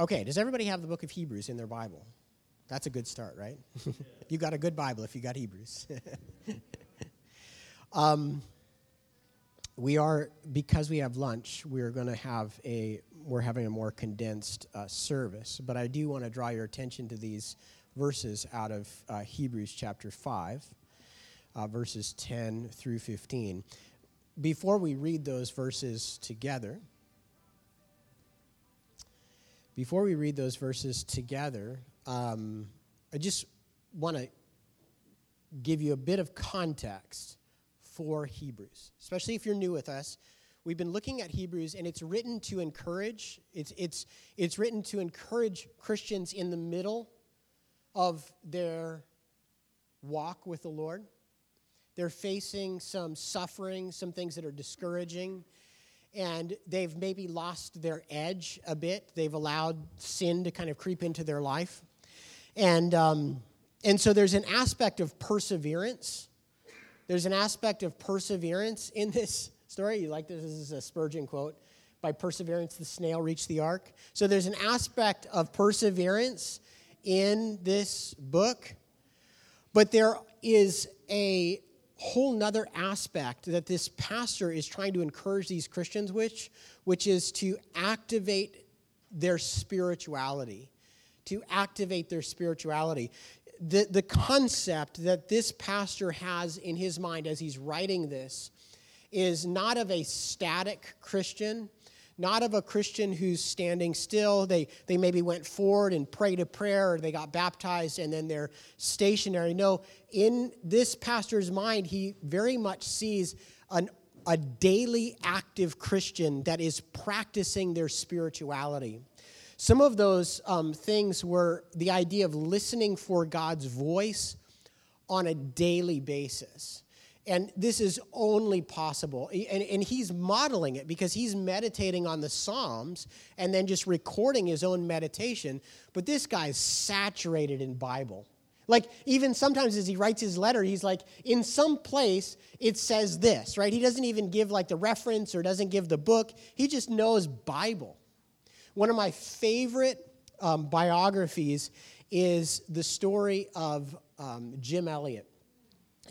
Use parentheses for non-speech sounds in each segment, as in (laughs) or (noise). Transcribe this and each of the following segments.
Okay, does everybody have the book of Hebrews in their Bible? That's a good start, right? (laughs) you got a good Bible if you got Hebrews. (laughs) um, we are because we have lunch. We're going to have a we're having a more condensed uh, service, but I do want to draw your attention to these verses out of uh, Hebrews chapter five, uh, verses ten through fifteen. Before we read those verses together, before we read those verses together, um, I just want to give you a bit of context for Hebrews, especially if you're new with us. We've been looking at Hebrews, and it's written to encourage. It's, it's, it's written to encourage Christians in the middle of their walk with the Lord. They're facing some suffering, some things that are discouraging and they've maybe lost their edge a bit. They've allowed sin to kind of creep into their life. And, um, and so there's an aspect of perseverance. There's an aspect of perseverance in this story. You like this? This is a Spurgeon quote. By perseverance, the snail reached the ark. So there's an aspect of perseverance in this book, but there is a whole nother aspect that this pastor is trying to encourage these Christians which which is to activate their spirituality. To activate their spirituality. The, the concept that this pastor has in his mind as he's writing this is not of a static Christian, not of a Christian who's standing still. They, they maybe went forward and prayed a prayer or they got baptized and then they're stationary. No, in this pastor's mind, he very much sees an, a daily active Christian that is practicing their spirituality. Some of those um, things were the idea of listening for God's voice on a daily basis. And this is only possible. And, and, he's modeling it because he's meditating on the Psalms and then just recording his own meditation. But this guy's saturated in Bible. Like, even sometimes as he writes his letter, he's like, in some place it says this, right? He doesn't even give like the reference or doesn't give the book. He just knows Bible. One of my favorite um, biographies is the story of um, Jim Elliot.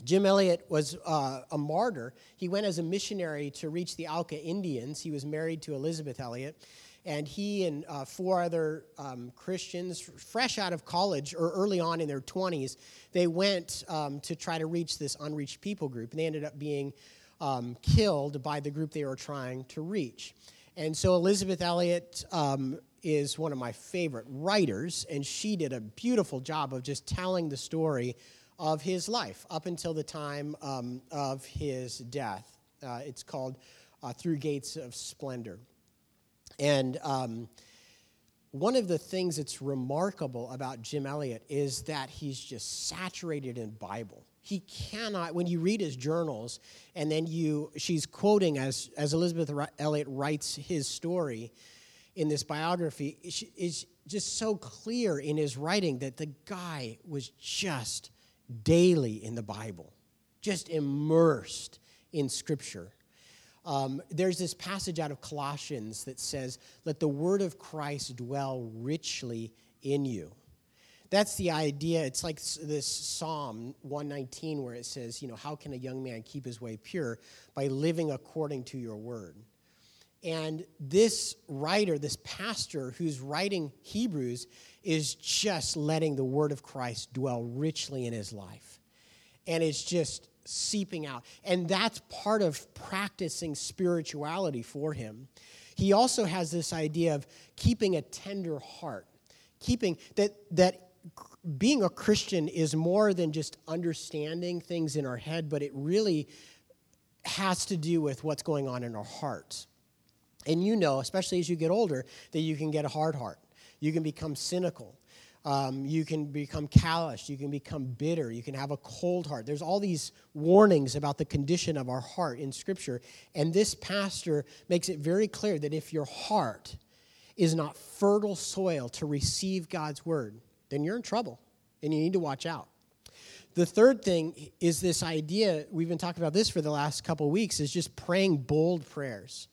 Jim Elliot was uh, a martyr. He went as a missionary to reach the Auca Indians. He was married to Elisabeth Elliot. And he and uh, four other um, Christians, fresh out of college or early on in their 20s, they went um, to try to reach this unreached people group. And they ended up being um, killed by the group they were trying to reach. And so Elisabeth Elliot um, is one of my favorite writers, and she did a beautiful job of just telling the story of his life up until the time um, of his death. Uh, it's called uh, Through Gates of Splendor. And um, one of the things that's remarkable about Jim Elliot is that he's just saturated in Bible. He cannot, when you read his journals, and then you, she's quoting as, as Elisabeth Elliot writes his story in this biography, is just so clear in his writing that the guy was just daily in the Bible, just immersed in Scripture. Um, there's this passage out of Colossians that says, Let the word of Christ dwell richly in you. That's the idea. It's like this Psalm 119 where it says, you know, how can a young man keep his way pure? By living according to your word. And this writer, this pastor who's writing Hebrews, is just letting the word of Christ dwell richly in his life. And it's just seeping out. And that's part of practicing spirituality for him. He also has this idea of keeping a tender heart, keeping that, that being a Christian is more than just understanding things in our head, but it really has to do with what's going on in our hearts. And you know, especially as you get older, that you can get a hard heart. You can become cynical. Um, you can become callous. You can become bitter. You can have a cold heart. There's all these warnings about the condition of our heart in Scripture. And this pastor makes it very clear that if your heart is not fertile soil to receive God's word, then you're in trouble and you need to watch out. The third thing is this idea, we've been talking about this for the last couple weeks, is just praying bold prayers.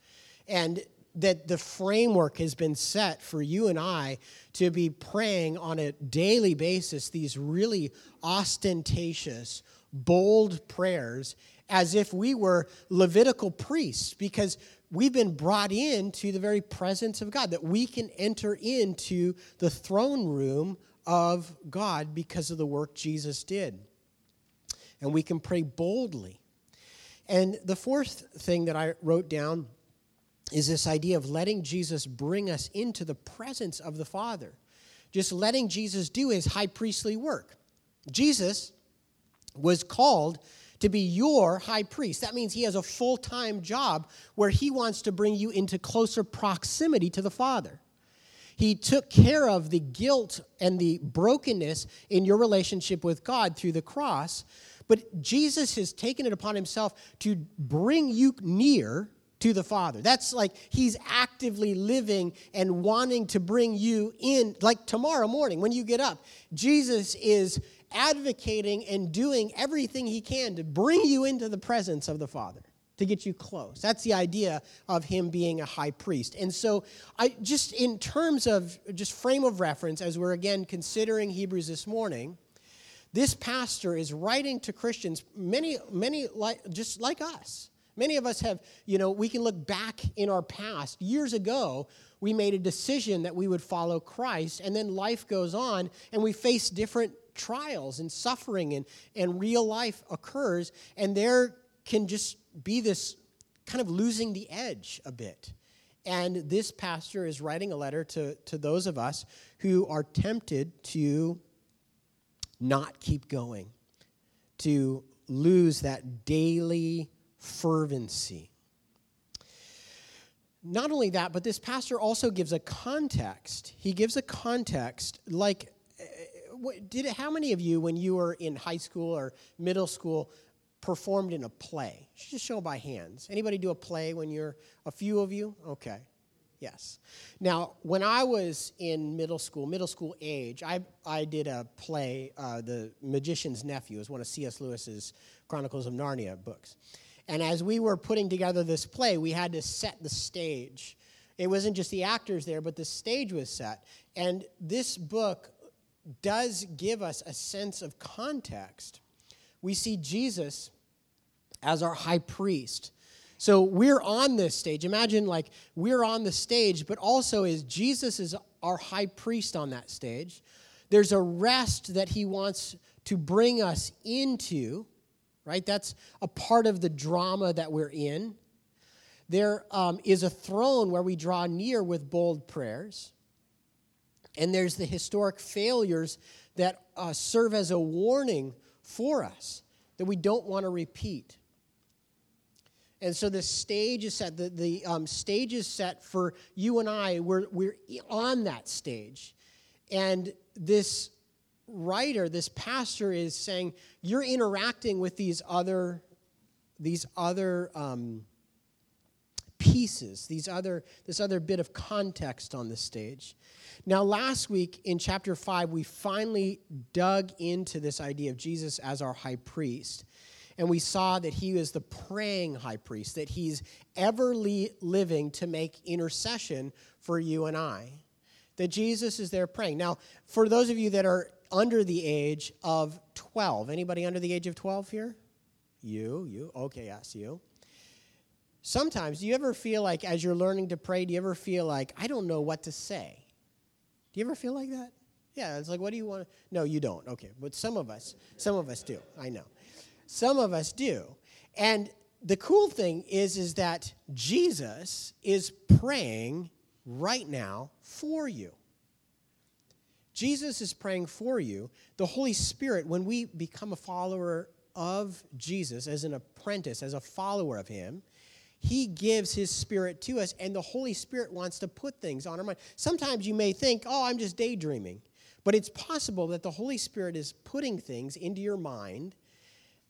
And that the framework has been set for you and I to be praying on a daily basis these really ostentatious, bold prayers as if we were Levitical priests because we've been brought into the very presence of God, that we can enter into the throne room of God because of the work Jesus did. And we can pray boldly. And the fourth thing that I wrote down is this idea of letting Jesus bring us into the presence of the Father. Just letting Jesus do his high priestly work. Jesus was called to be your high priest. That means he has a full time job where he wants to bring you into closer proximity to the Father. He took care of the guilt and the brokenness in your relationship with God through the cross. But Jesus has taken it upon himself to bring you near to the Father. That's like he's actively living and wanting to bring you in. Like tomorrow morning when you get up, Jesus is advocating and doing everything he can to bring you into the presence of the Father to get you close. That's the idea of him being a high priest. And so I just in terms of just frame of reference as we're again considering Hebrews this morning, this pastor is writing to Christians many many like just like us. Many of us have, you know, we can look back in our past. Years ago, we made a decision that we would follow Christ, and then life goes on, and we face different trials and suffering, and, and real life occurs, and there can just be this kind of losing the edge a bit. And this pastor is writing a letter to, to those of us who are tempted to not keep going, to lose that daily fervency. Not only that, but this pastor also gives a context. He gives a context like did how many of you, when you were in high school or middle school, performed in a play? Just show by hands. Anybody do a play when you're a few of you? Okay. Yes. Now, when I was in middle school, middle school age, I, I did a play, uh, The Magician's Nephew, is one of C.S. Lewis's Chronicles of Narnia books. And as we were putting together this play, we had to set the stage. It wasn't just the actors there, but the stage was set. And this book does give us a sense of context. We see Jesus as our high priest. So we're on this stage. Imagine like we're on the stage, but also is Jesus is our high priest on that stage. There's a rest that he wants to bring us into, right? That's a part of the drama that we're in. There um, is a throne where we draw near with bold prayers. And there's the historic failures that uh, serve as a warning for us that we don't want to repeat. And so the stage is set, the, the um, stage is set for you and I. We're, we're on that stage. And this writer, this pastor is saying, you're interacting with these other, these other um, pieces, these other, this other bit of context on the stage. Now, last week in chapter 5, we finally dug into this idea of Jesus as our high priest. And we saw that he is the praying high priest, that he's ever living to make intercession for you and I. That Jesus is there praying. Now, for those of you that are under the age of 12, anybody under the age of 12 here? You, you, okay, yes, you. Sometimes, do you ever feel like as you're learning to pray, do you ever feel like, I don't know what to say? Do you ever feel like that? Yeah, it's like, what do you want? No, you don't. Okay, but some of us, some of us do. I know, some of us do. And the cool thing is, is that Jesus is praying right now for you. Jesus is praying for you. The Holy Spirit, when we become a follower of Jesus, as an apprentice, as a follower of Him, he gives His Spirit to us, and the Holy Spirit wants to put things on our mind. Sometimes you may think, oh, I'm just daydreaming. But it's possible that the Holy Spirit is putting things into your mind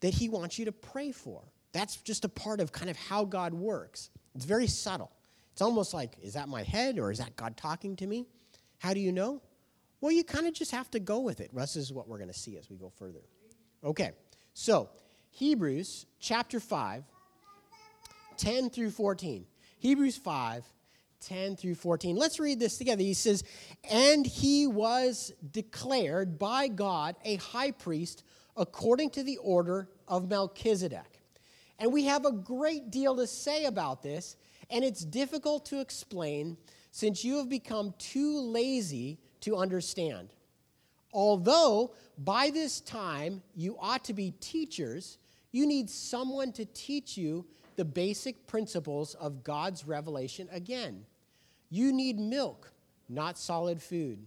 that He wants you to pray for. That's just a part of kind of how God works. It's very subtle. It's almost like, is that my head or is that God talking to me? How do you know? Well, you kind of just have to go with it. This is what we're going to see as we go further. Okay, so Hebrews chapter 5 10 through 14. Hebrews 5, 10 through 14. Let's read this together. He says, And he was declared by God a high priest according to the order of Melchizedek. And we have a great deal to say about this, and it's difficult to explain since you have become too lazy to understand. Although by this time you ought to be teachers, you need someone to teach you the basic principles of God's revelation again. You need milk, not solid food.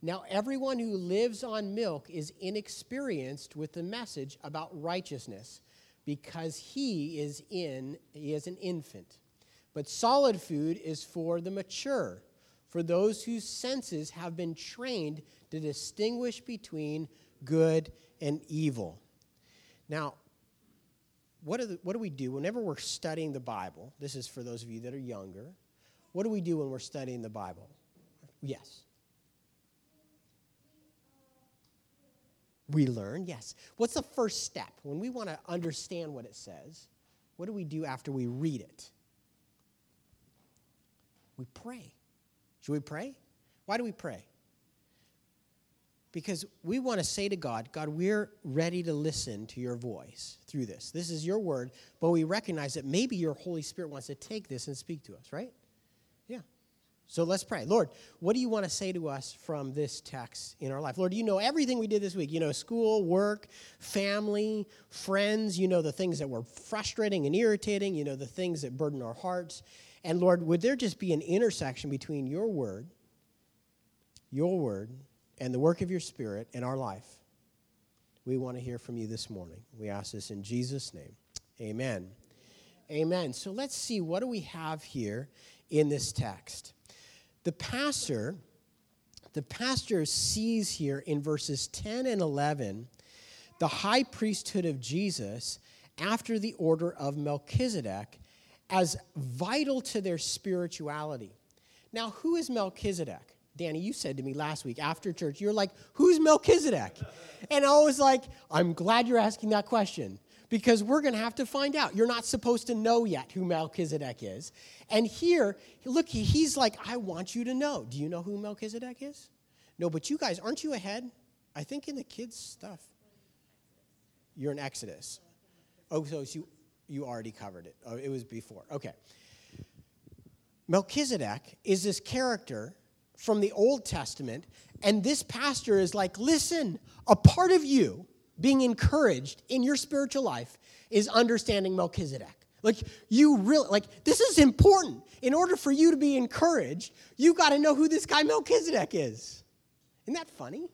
Now, everyone who lives on milk is inexperienced with the message about righteousness because he is in he is an infant. But solid food is for the mature, for those whose senses have been trained to distinguish between good and evil. Now, what, the, what do we do whenever we're studying the Bible? This is for those of you that are younger. What do we do when we're studying the Bible? Yes. We learn, yes. What's the first step? When we want to understand what it says, what do we do after we read it? We pray. Should we pray? Why do we pray? Because we want to say to God, God, we're ready to listen to your voice through this. This is your word, but we recognize that maybe your Holy Spirit wants to take this and speak to us, right? Yeah. So let's pray. Lord, what do you want to say to us from this text in our life? Lord, you know everything we did this week. You know school, work, family, friends. You know the things that were frustrating and irritating. You know the things that burden our hearts. And Lord, would there just be an intersection between your word, your word, and the work of your Spirit in our life. We want to hear from you this morning. We ask this in Jesus' name. Amen. Amen. So let's see what do we have here in this text. The pastor the pastor sees here in verses 10 and 11 the high priesthood of Jesus after the order of Melchizedek as vital to their spirituality. Now, who is Melchizedek? Danny, you said to me last week after church, you're like, who's Melchizedek? And I was like, I'm glad you're asking that question because we're going to have to find out. You're not supposed to know yet who Melchizedek is. And here, look, he's like, I want you to know. Do you know who Melchizedek is? No, but you guys, aren't you ahead? I think in the kids' stuff. You're in Exodus. Oh, so you, you already covered it. Oh, it was before. Okay. Melchizedek is this character from the Old Testament, and this pastor is like, listen, a part of you being encouraged in your spiritual life is understanding Melchizedek. Like, you really, like, this is important. In order for you to be encouraged, you got to know who this guy Melchizedek is. Isn't that funny?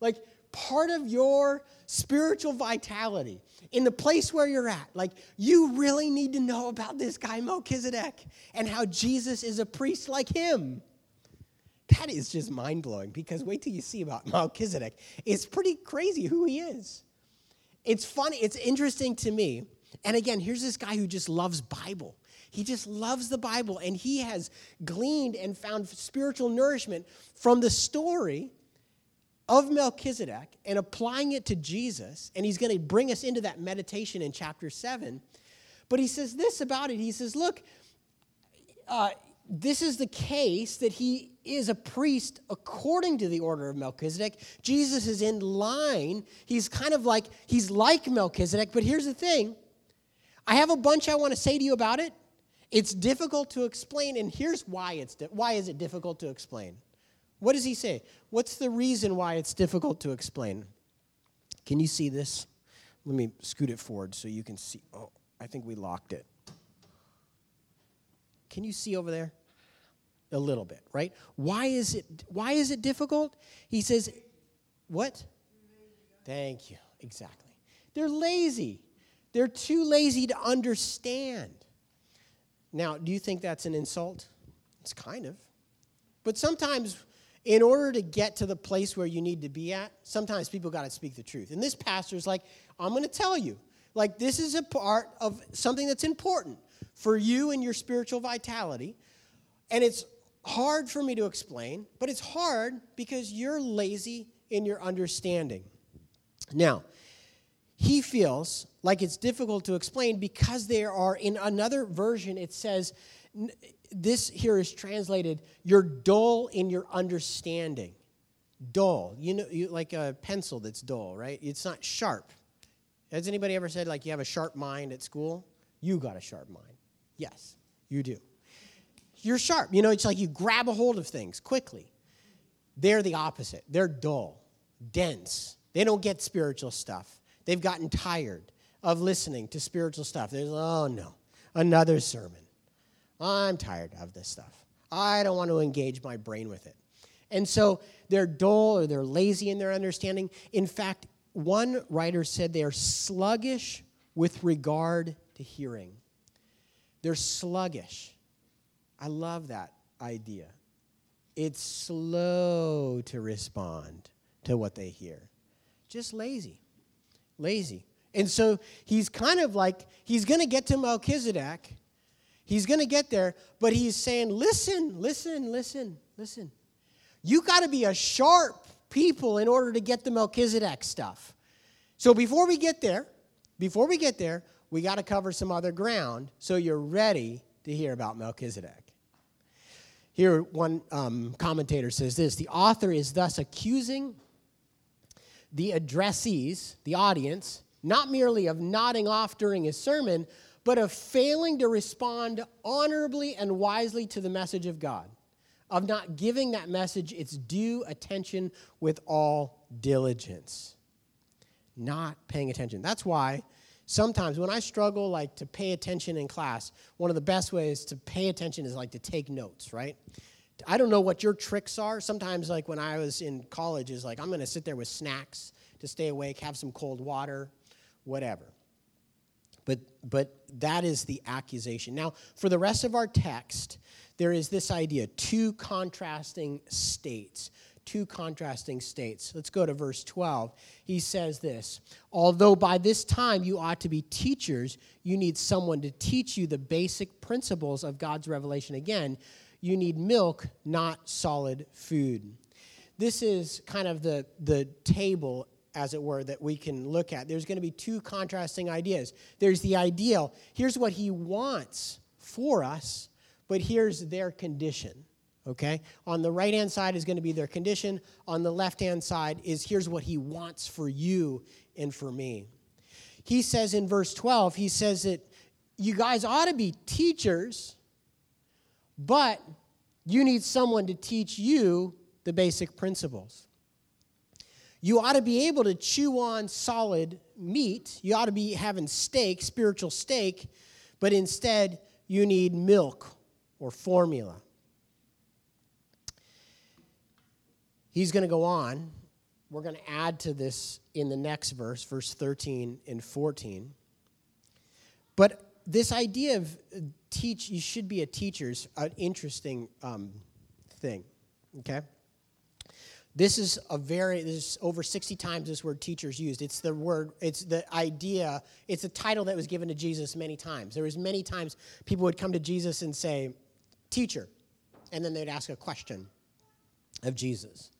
Like, part of your spiritual vitality in the place where you're at, like, you really need to know about this guy Melchizedek and how Jesus is a priest like him. That is just mind blowing because wait till you see about (laughs) Melchizedek. It's pretty crazy who he is. It's funny, it's interesting to me. And again, here's this guy who just loves Bible. He just loves the Bible and he has gleaned and found spiritual nourishment from the story of Melchizedek and applying it to Jesus. And he's going to bring us into that meditation in chapter 7. But he says this about it. He says, Look, uh, this is the case that he is a priest according to the order of Melchizedek. Jesus is in line. He's kind of like, he's like Melchizedek, but here's the thing I have a bunch I want to say to you about it. It's difficult to explain, and here's why it's di- why is it difficult to explain? What does he say? What's the reason why it's difficult to explain? Can you see this? Let me scoot it forward so you can see. Oh, I think we locked it. Can you see over there? A little bit, right? Why is it why is it difficult? He says what? Thank you. Exactly. They're lazy. They're too lazy to understand. Now, do you think that's an insult? It's kind of. But sometimes in order to get to the place where you need to be at, sometimes people got to speak the truth. And this pastor's like, I'm going to tell you. Like, this is a part of something that's important for you and your spiritual vitality. And it's hard for me to explain, but it's hard because you're lazy in your understanding. Now, he feels like it's difficult to explain because there are, in another version, it says this here is translated you're dull in your understanding. Dull. You know, you, like a pencil that's dull, right? It's not sharp. Has anybody ever said, like, you have a sharp mind at school? You got a sharp mind. Yes, you do. You're sharp. You know, it's like you grab a hold of things quickly. They're the opposite. They're dull, dense. They don't get spiritual stuff. They've gotten tired of listening to spiritual stuff. There's, oh no, another sermon. I'm tired of this stuff. I don't want to engage my brain with it. And so they're dull or they're lazy in their understanding. In fact, one writer said they are sluggish with regard to hearing. They're sluggish. I love that idea. It's slow to respond to what they hear, just lazy. Lazy. And so he's kind of like, he's going to get to Melchizedek. He's going to get there, but he's saying, listen, listen, listen, listen. You got to be a sharp people in order to get the Melchizedek stuff. So before we get there, before we get there, we got to cover some other ground so you're ready to hear about Melchizedek. Here, one um, commentator says this The author is thus accusing the addressees, the audience, not merely of nodding off during his sermon, but of failing to respond honorably and wisely to the message of God, of not giving that message its due attention with all diligence. Not paying attention. That's why sometimes when I struggle like to pay attention in class, one of the best ways to pay attention is like to take notes, right? I don't know what your tricks are. Sometimes, like when I was in college, is like I'm going to sit there with snacks to stay awake, have some cold water, whatever. But but that is the accusation. Now, for the rest of our text, there is this idea: two contrasting states. Two contrasting states. Let's go to verse 12. He says this Although by this time you ought to be teachers, you need someone to teach you the basic principles of God's revelation. Again, you need milk, not solid food. This is kind of the, the table, as it were, that we can look at. There's going to be two contrasting ideas. There's the ideal, here's what he wants for us, but here's their condition. Okay? On the right hand side is going to be their condition. On the left hand side is here's what he wants for you and for me. He says in verse 12, he says that you guys ought to be teachers but you need someone to teach you the basic principles. You ought to be able to chew on solid meat. You ought to be having steak, spiritual steak, but instead you need milk or formula. He's going to go on. We're going to add to this in the next verse, verse 13 and 14. But this idea of teach, you should be a teacher is an interesting um, thing, okay? This is a very, there's over 60 times this word teachers used. It's the word, it's the idea, it's a title that was given to Jesus many times. There was many times people would come to Jesus and say, teacher, and then they'd ask a question of Jesus.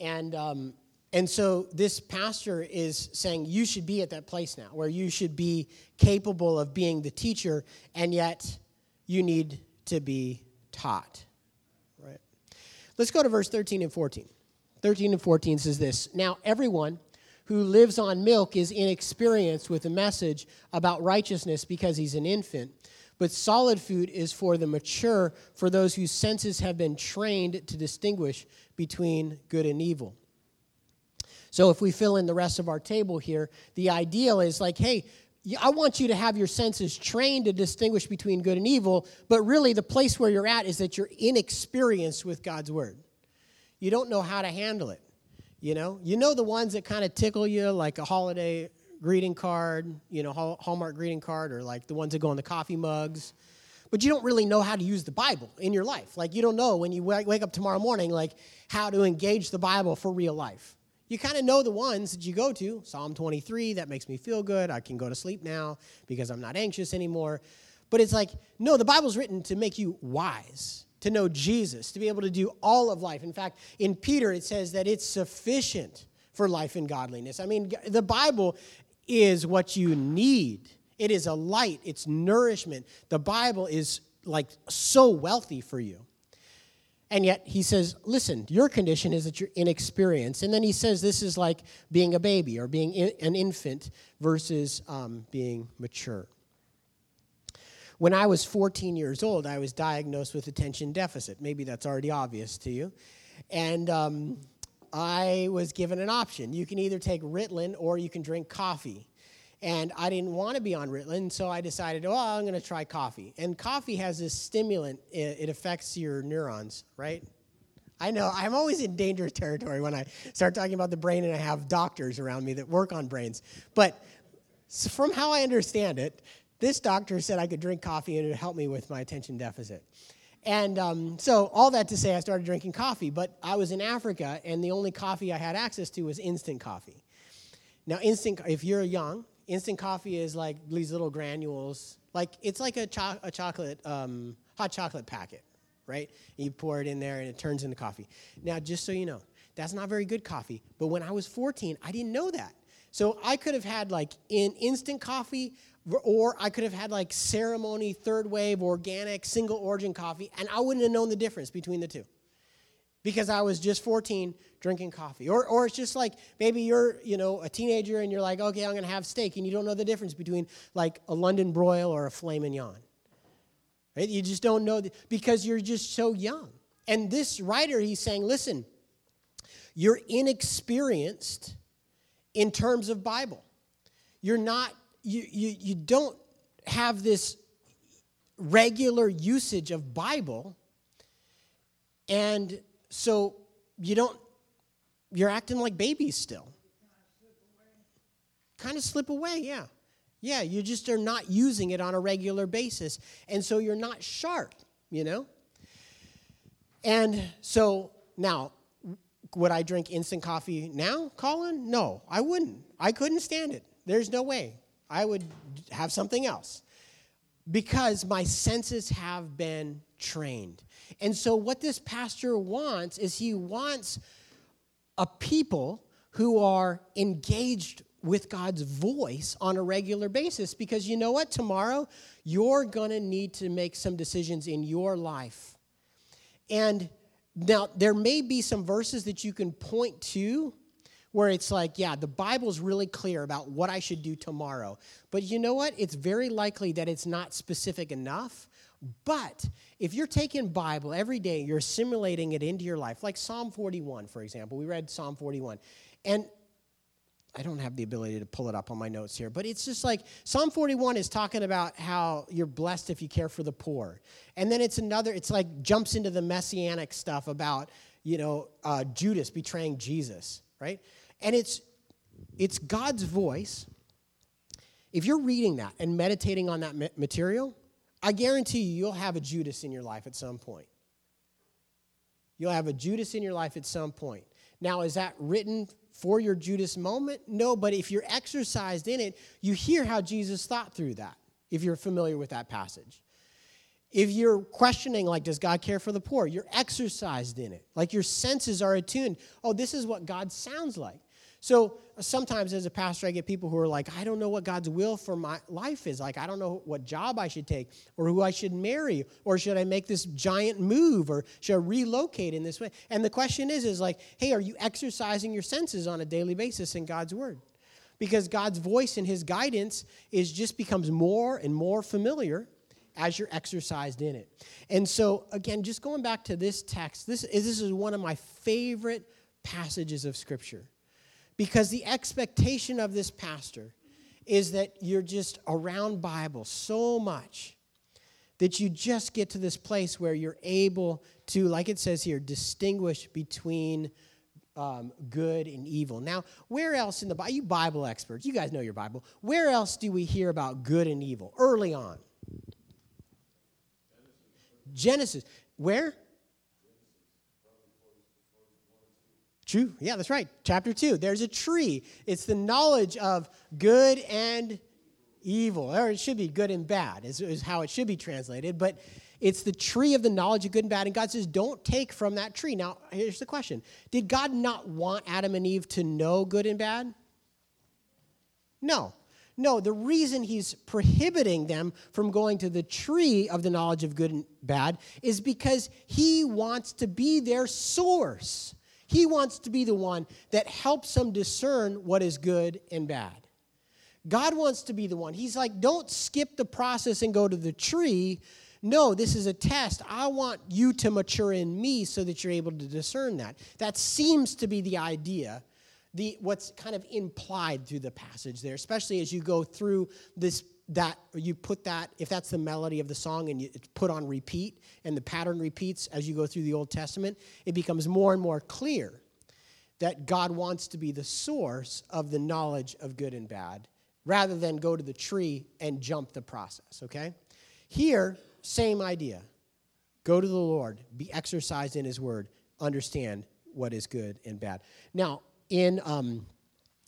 And um, and so this pastor is saying you should be at that place now where you should be capable of being the teacher, and yet you need to be taught. Right? Let's go to verse 13 and 14. 13 and 14 says this Now, everyone who lives on milk is inexperienced with the message about righteousness because he's an infant. But solid food is for the mature, for those whose senses have been trained to distinguish between good and evil. So if we fill in the rest of our table here, the ideal is like, hey, I want you to have your senses trained to distinguish between good and evil, but really the place where you're at is that you're inexperienced with God's word. You don't know how to handle it. You know, you know the ones that kind of tickle you, like a holiday greeting card, you know, Hallmark greeting card, or like the ones that go in the coffee mugs. But you don't really know how to use the Bible in your life. Like you don't know when you wake up tomorrow morning, like how to engage the Bible for real life you kind of know the ones that you go to. Psalm 23, that makes me feel good. I can go to sleep now because I'm not anxious anymore. But it's like, no, the Bible's written to make you wise, to know Jesus, to be able to do all of life. In fact, in Peter, it says that it's sufficient for life and godliness. I mean, the Bible is what you need. It is a light, it's nourishment. The Bible is like so wealthy for you. And yet he says, listen, your condition is that you're inexperienced. And then he says this is like being a baby or being an infant versus um, being mature. When I was 14 years old, I was diagnosed with attention deficit. Maybe that's already obvious to you. And um, I was given an option. You can either take Ritalin or you can drink coffee. And I didn't want to be on Ritalin, so I decided, oh, I'm going to try coffee. And coffee has this stimulant, it, affects your neurons, right? I know, I'm always in dangerous territory when I start talking about the brain and I have doctors around me that work on brains. But from how I understand it, this doctor said I could drink coffee and it would help me with my attention deficit. And um, so, all that to say, I started drinking coffee, but I was in Africa and the only coffee I had access to was instant coffee. Now, instant, if you're young, Instant coffee is like these little granules. Like it's like a, cho- a chocolate, um, hot chocolate packet, right? You pour it in there and it turns into coffee. Now, just so you know, that's not very good coffee. But when I was 14, I didn't know that. So I could have had like in instant coffee, or I could have had like ceremony, third wave, organic, single origin coffee, and I wouldn't have known the difference between the two because I was just 14 drinking coffee. Or, or it's just like maybe you're, you know, a teenager and you're like, okay, I'm going to have steak, and you don't know the difference between like a London broil or a filet mignon. Right? You just don't know the, because you're just so young. And this writer, he's saying, listen, you're inexperienced in terms of Bible. You're not, you, you, you don't have this regular usage of Bible. And so you don't, you're acting like babies still. Kind of slip away, yeah. Yeah, you just are not using it on a regular basis. And so you're not sharp, you know? And so now, would I drink instant coffee now, Colin? No, I wouldn't. I couldn't stand it. There's no way. I would have something else because my senses have been trained. And so, what this pastor wants is he wants a people who are engaged with God's voice on a regular basis because you know what? Tomorrow, you're going to need to make some decisions in your life. And now, there may be some verses that you can point to where it's like, yeah, the Bible's really clear about what I should do tomorrow. But you know what? It's very likely that it's not specific enough. But if you're taking Bible every day, you're assimilating it into your life, like Psalm 41, for example. We read Psalm 41. And I don't have the ability to pull it up on my notes here, but it's just like Psalm 41 is talking about how you're blessed if you care for the poor. And then it's another, it's like jumps into the messianic stuff about, you know, uh, Judas betraying Jesus, right? And it's it's God's voice. If you're reading that and meditating on that material, I guarantee you, you'll have a Judas in your life at some point. You'll have a Judas in your life at some point. Now, is that written for your Judas moment? No, but if you're exercised in it, you hear how Jesus thought through that, if you're familiar with that passage. If you're questioning, like, does God care for the poor? You're exercised in it. Like your senses are attuned. Oh, this is what God sounds like. So uh, sometimes as a pastor, I get people who are like, I don't know what God's will for my life is. Like, I don't know what job I should take or who I should marry or should I make this giant move or should I relocate in this way? And the question is, is like, hey, are you exercising your senses on a daily basis in God's word? Because God's voice and his guidance is just becomes more and more familiar as you're exercised in it. And so, again, just going back to this text, this is, this is one of my favorite passages of Scripture because the expectation of this pastor is that you're just around Bible so much that you just get to this place where you're able to, like it says here, distinguish between um, good and evil. Now, where else in the Bible, you Bible experts, you guys know your Bible, where else do we hear about good and evil early on? Genesis. Where? True. Yeah, that's right. Chapter 2. There's a tree. It's the knowledge of good and evil. Or it should be good and bad, is, is how it should be translated. But it's the tree of the knowledge of good and bad. And God says, don't take from that tree. Now, here's the question Did God not want Adam and Eve to know good and bad? No. No, the reason he's prohibiting them from going to the tree of the knowledge of good and bad is because he wants to be their source. He wants to be the one that helps them discern what is good and bad. God wants to be the one. He's like, don't skip the process and go to the tree. No, this is a test. I want you to mature in me so that you're able to discern that. That seems to be the idea, the what's kind of implied through the passage there, especially as you go through this that you put that if that's the melody of the song and you, it's put on repeat and the pattern repeats as you go through the Old Testament, it becomes more and more clear that God wants to be the source of the knowledge of good and bad rather than go to the tree and jump the process, okay? Here, same idea. Go to the Lord, be exercised in His Word, understand what is good and bad. Now, in um,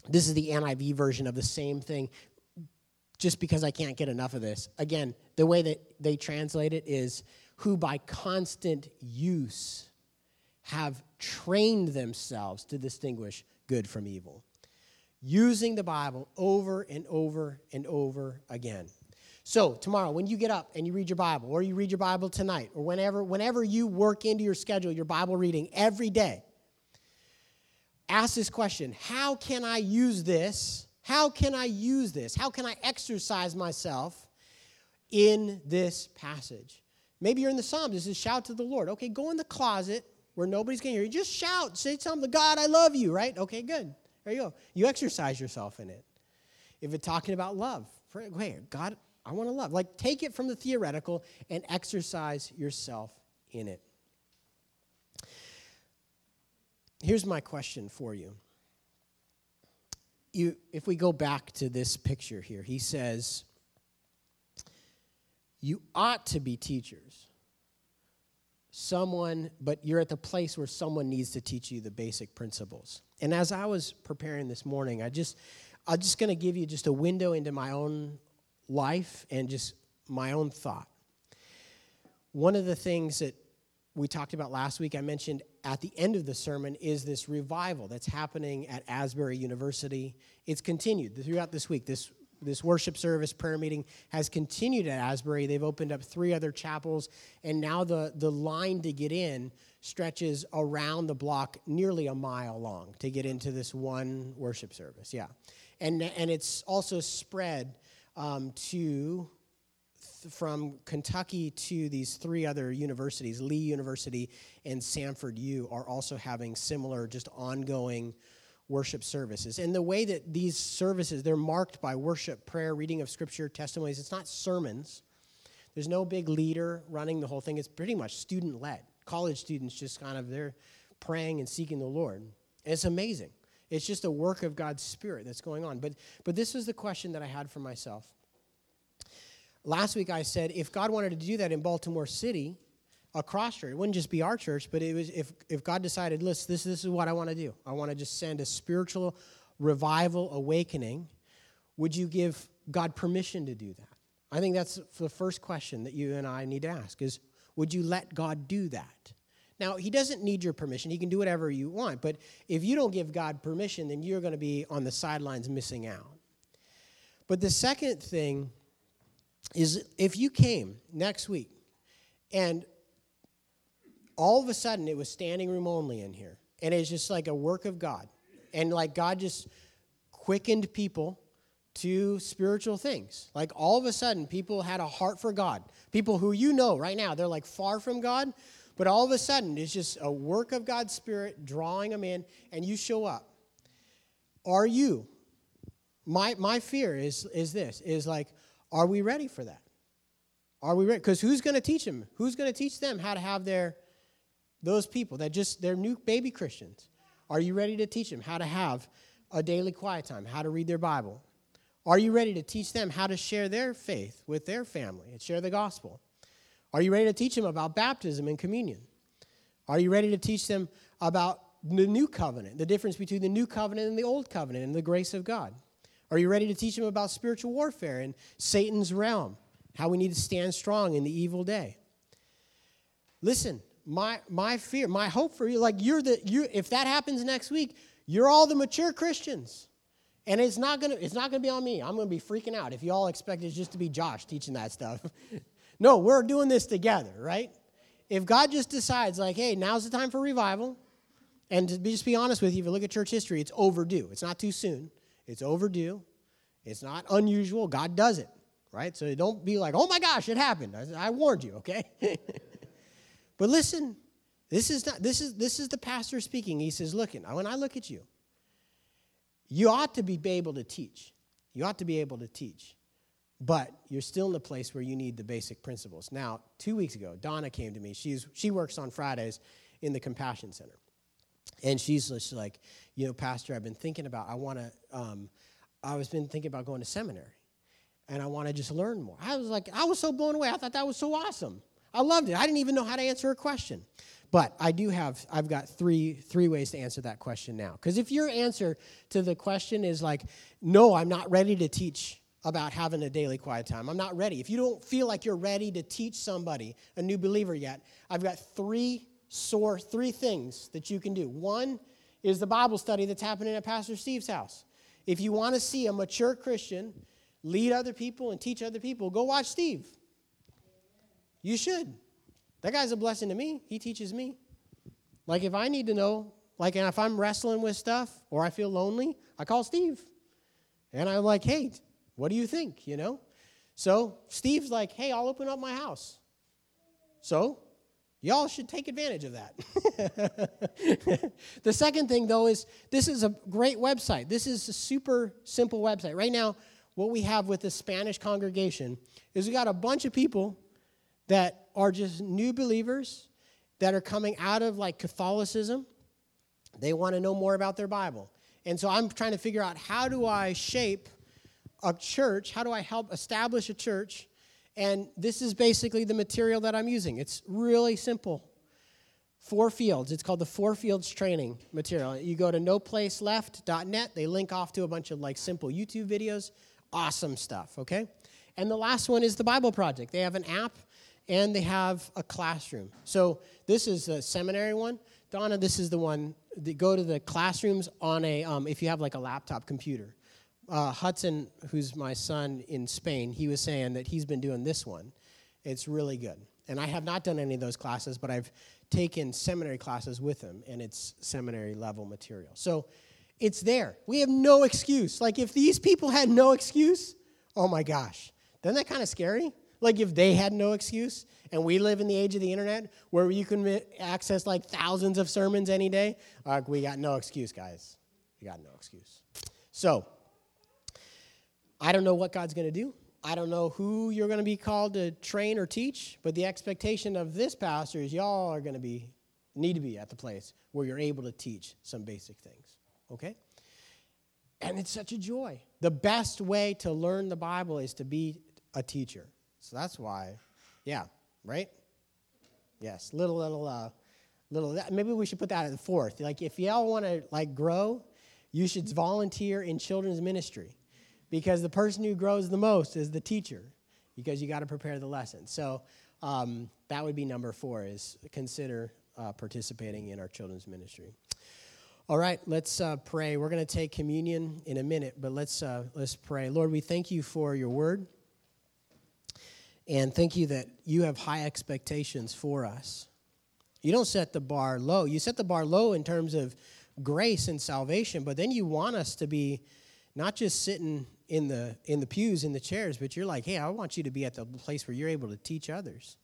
this is the NIV version of the same thing, just because I can't get enough of this. Again, the way that they translate it is who by constant use have trained themselves to distinguish good from evil using the Bible over and over and over again. So, tomorrow, when you get up and you read your Bible, or you read your Bible tonight, or whenever, whenever you work into your schedule your Bible reading every day, ask this question How can I use this? How can I use this? How can I exercise myself in this passage? Maybe you're in the Psalms. This is shout to the Lord. Okay, go in the closet where nobody's going to hear you. Just shout. Say something to God, I love you, right? Okay, good. There you go. You exercise yourself in it. If it's talking about love, hey, God, I want to love. Like, take it from the theoretical and exercise yourself in it. Here's my question for you. you. If we go back to this picture here, he says, You ought to be teachers someone, but you're at the place where someone needs to teach you the basic principles. And as I was preparing this morning, I just, I'm just going to give you just a window into my own life and just my own thought. One of the things that we talked about last week, I mentioned at the end of the sermon, is this revival that's happening at Asbury University. It's continued throughout this week. This this worship service prayer meeting has continued at Asbury. They've opened up three other chapels, and now the, the line to get in stretches around the block nearly a mile long to get into this one worship service. Yeah. And, and it's also spread um, to from Kentucky to these three other universities, Lee University and Samford U, are also having similar, just ongoing worship services. And the way that these services, they're marked by worship, prayer, reading of scripture, testimonies. It's not sermons. There's no big leader running the whole thing. It's pretty much student led. College students just kind of they're praying and seeking the Lord. And it's amazing. It's just a work of God's Spirit that's going on. But but this was the question that I had for myself. Last week I said if God wanted to do that in Baltimore City, across church. It wouldn't just be our church, but it was if, if God decided, listen, this, this is what I want to do. I want to just send a spiritual revival awakening. Would you give God permission to do that? I think that's the first question that you and I need to ask is would you let God do that? Now, he doesn't need your permission. He can do whatever you want, but if you don't give God permission, then you're going to be on the sidelines missing out. But the second thing is if you came next week and all of a sudden it was standing room only in here. And it's just like a work of God. And like God just quickened people to spiritual things. Like all of a sudden, people had a heart for God. People who you know right now, they're like far from God, but all of a sudden, it's just a work of God's Spirit drawing them in, and you show up. Are you? My, my fear is, is this is like, are we ready for that? Are we ready? Because who's going to teach them? Who's going to teach them how to have their those people that just, they're new baby Christians. Are you ready to teach them how to have a daily quiet time, how to read their Bible? Are you ready to teach them how to share their faith with their family and share the gospel? Are you ready to teach them about baptism and communion? Are you ready to teach them about the new covenant, the difference between the new covenant and the old covenant and the grace of God? Are you ready to teach them about spiritual warfare and Satan's realm, how we need to stand strong in the evil day? Listen, my my fear, my hope for you, like you're the you if that happens next week, you're all the mature Christians. And it's not gonna it's not gonna be on me. I'm gonna be freaking out if you all expect it just to be Josh teaching that stuff. (laughs) no, we're doing this together, right? If God just decides, like, hey, now's the time for revival, and to be, just be honest with you, if you look at church history, it's overdue. It's not too soon. It's overdue. It's not unusual. God does it, right? So don't be like, oh my gosh, it happened. I, warned you, okay? (laughs) but listen, this is not this is this is the pastor speaking. He says, look, when I look at you, you ought to be able to teach. You ought to be able to teach. But you're still in the place where you need the basic principles. Now, two weeks ago, Donna came to me. She's, she works on Fridays in the Compassion Center. And she's just like, you know, Pastor, I've been thinking about, I want to, um, I was been thinking about going to seminary. And I want to just learn more. I was like, I was so blown away. I thought that was so awesome. I loved it. I didn't even know how to answer a question. But I do have, I've got three, three ways to answer that question now. Because if your answer to the question is like, no, I'm not ready to teach about having a daily quiet time, I'm not ready. If you don't feel like you're ready to teach somebody, a new believer yet, I've got three source, three things that you can do. One is the Bible study that's happening at Pastor Steve's house. If you want to see a mature Christian lead other people and teach other people, go watch Steve. You should. That guy's a blessing to me. He teaches me. Like if I need to know, like if I'm wrestling with stuff or I feel lonely, I call Steve. And I'm like, hey, what do you think? You know? So Steve's like, hey, I'll open up my house. So y'all should take advantage of that. (laughs) the second thing, though, is this is a great website. This is a super simple website. Right now, what we have with the Spanish congregation is we got a bunch of people that are just new believers that are coming out of like Catholicism. They want to know more about their Bible. And so I'm trying to figure out how do I shape a church? How do I help establish a church? And this is basically the material that I'm using. It's really simple. Four fields. It's called the Four Fields Training material. You go to noplaceleft.net. They link off to a bunch of like simple YouTube videos. Awesome stuff, okay? And the last one is the Bible Project. They have an app and they have a classroom. So this is a seminary one. Donna, this is the one that go to the classrooms on a, um, if you have like a laptop computer. Uh, Hudson, who's my son in Spain, he was saying that he's been doing this one. It's really good. And I have not done any of those classes, but I've taken seminary classes with him, and it's seminary level material. So it's there. We have no excuse. Like, if these people had no excuse, oh my gosh, isn't that kind of scary? Like if they had no excuse, and we live in the age of the internet where you can access like thousands of sermons any day, like, we got no excuse, guys. We got no excuse. So, I don't know what God's going to do. I don't know who you're going to be called to train or teach, but the expectation of this pastor is y'all are going to be need to be at the place where you're able to teach some basic things. Okay? And it's such a joy. The best way to learn the Bible is to be a teacher. So that's why, yeah, right? Yes, little, little, uh, little, maybe we should put that at the fourth. Like, if y'all want to, like, grow, you should volunteer in children's ministry because the person who grows the most is the teacher because you got to prepare the lesson. So um, that would be number four is consider uh, participating in our children's ministry. All right, let's uh, pray. We're going to take communion in a minute, but let's, uh, let's pray. Lord, we thank you for your word. And thank you that you have high expectations for us. You don't set the bar low. You set the bar low in terms of grace and salvation, but then you want us to be not just sitting in the in the pews in the chairs, but you're like, "Hey, I want you to be at the place where you're able to teach others."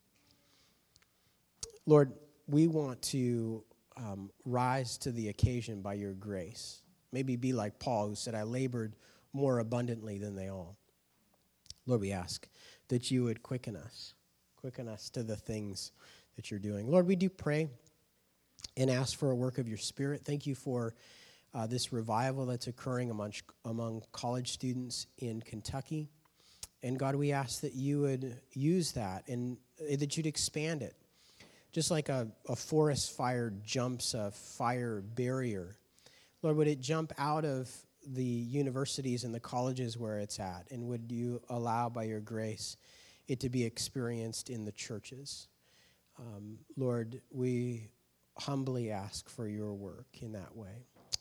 Lord, we want to um, rise to the occasion by your grace. Maybe be like Paul, who said, I labored more abundantly than they all. Lord, we ask that you would quicken us, quicken us to the things that you're doing. Lord, we do pray and ask for a work of your Spirit. Thank you for uh, this revival that's occurring among, among college students in Kentucky. And God, we ask that you would use that and uh, that you'd expand it. Just like a, a forest fire jumps a fire barrier, Lord, would it jump out of the universities and the colleges where it's at? And would you allow, by your grace, it to be experienced in the churches? Um, Lord, we humbly ask for your work in that way.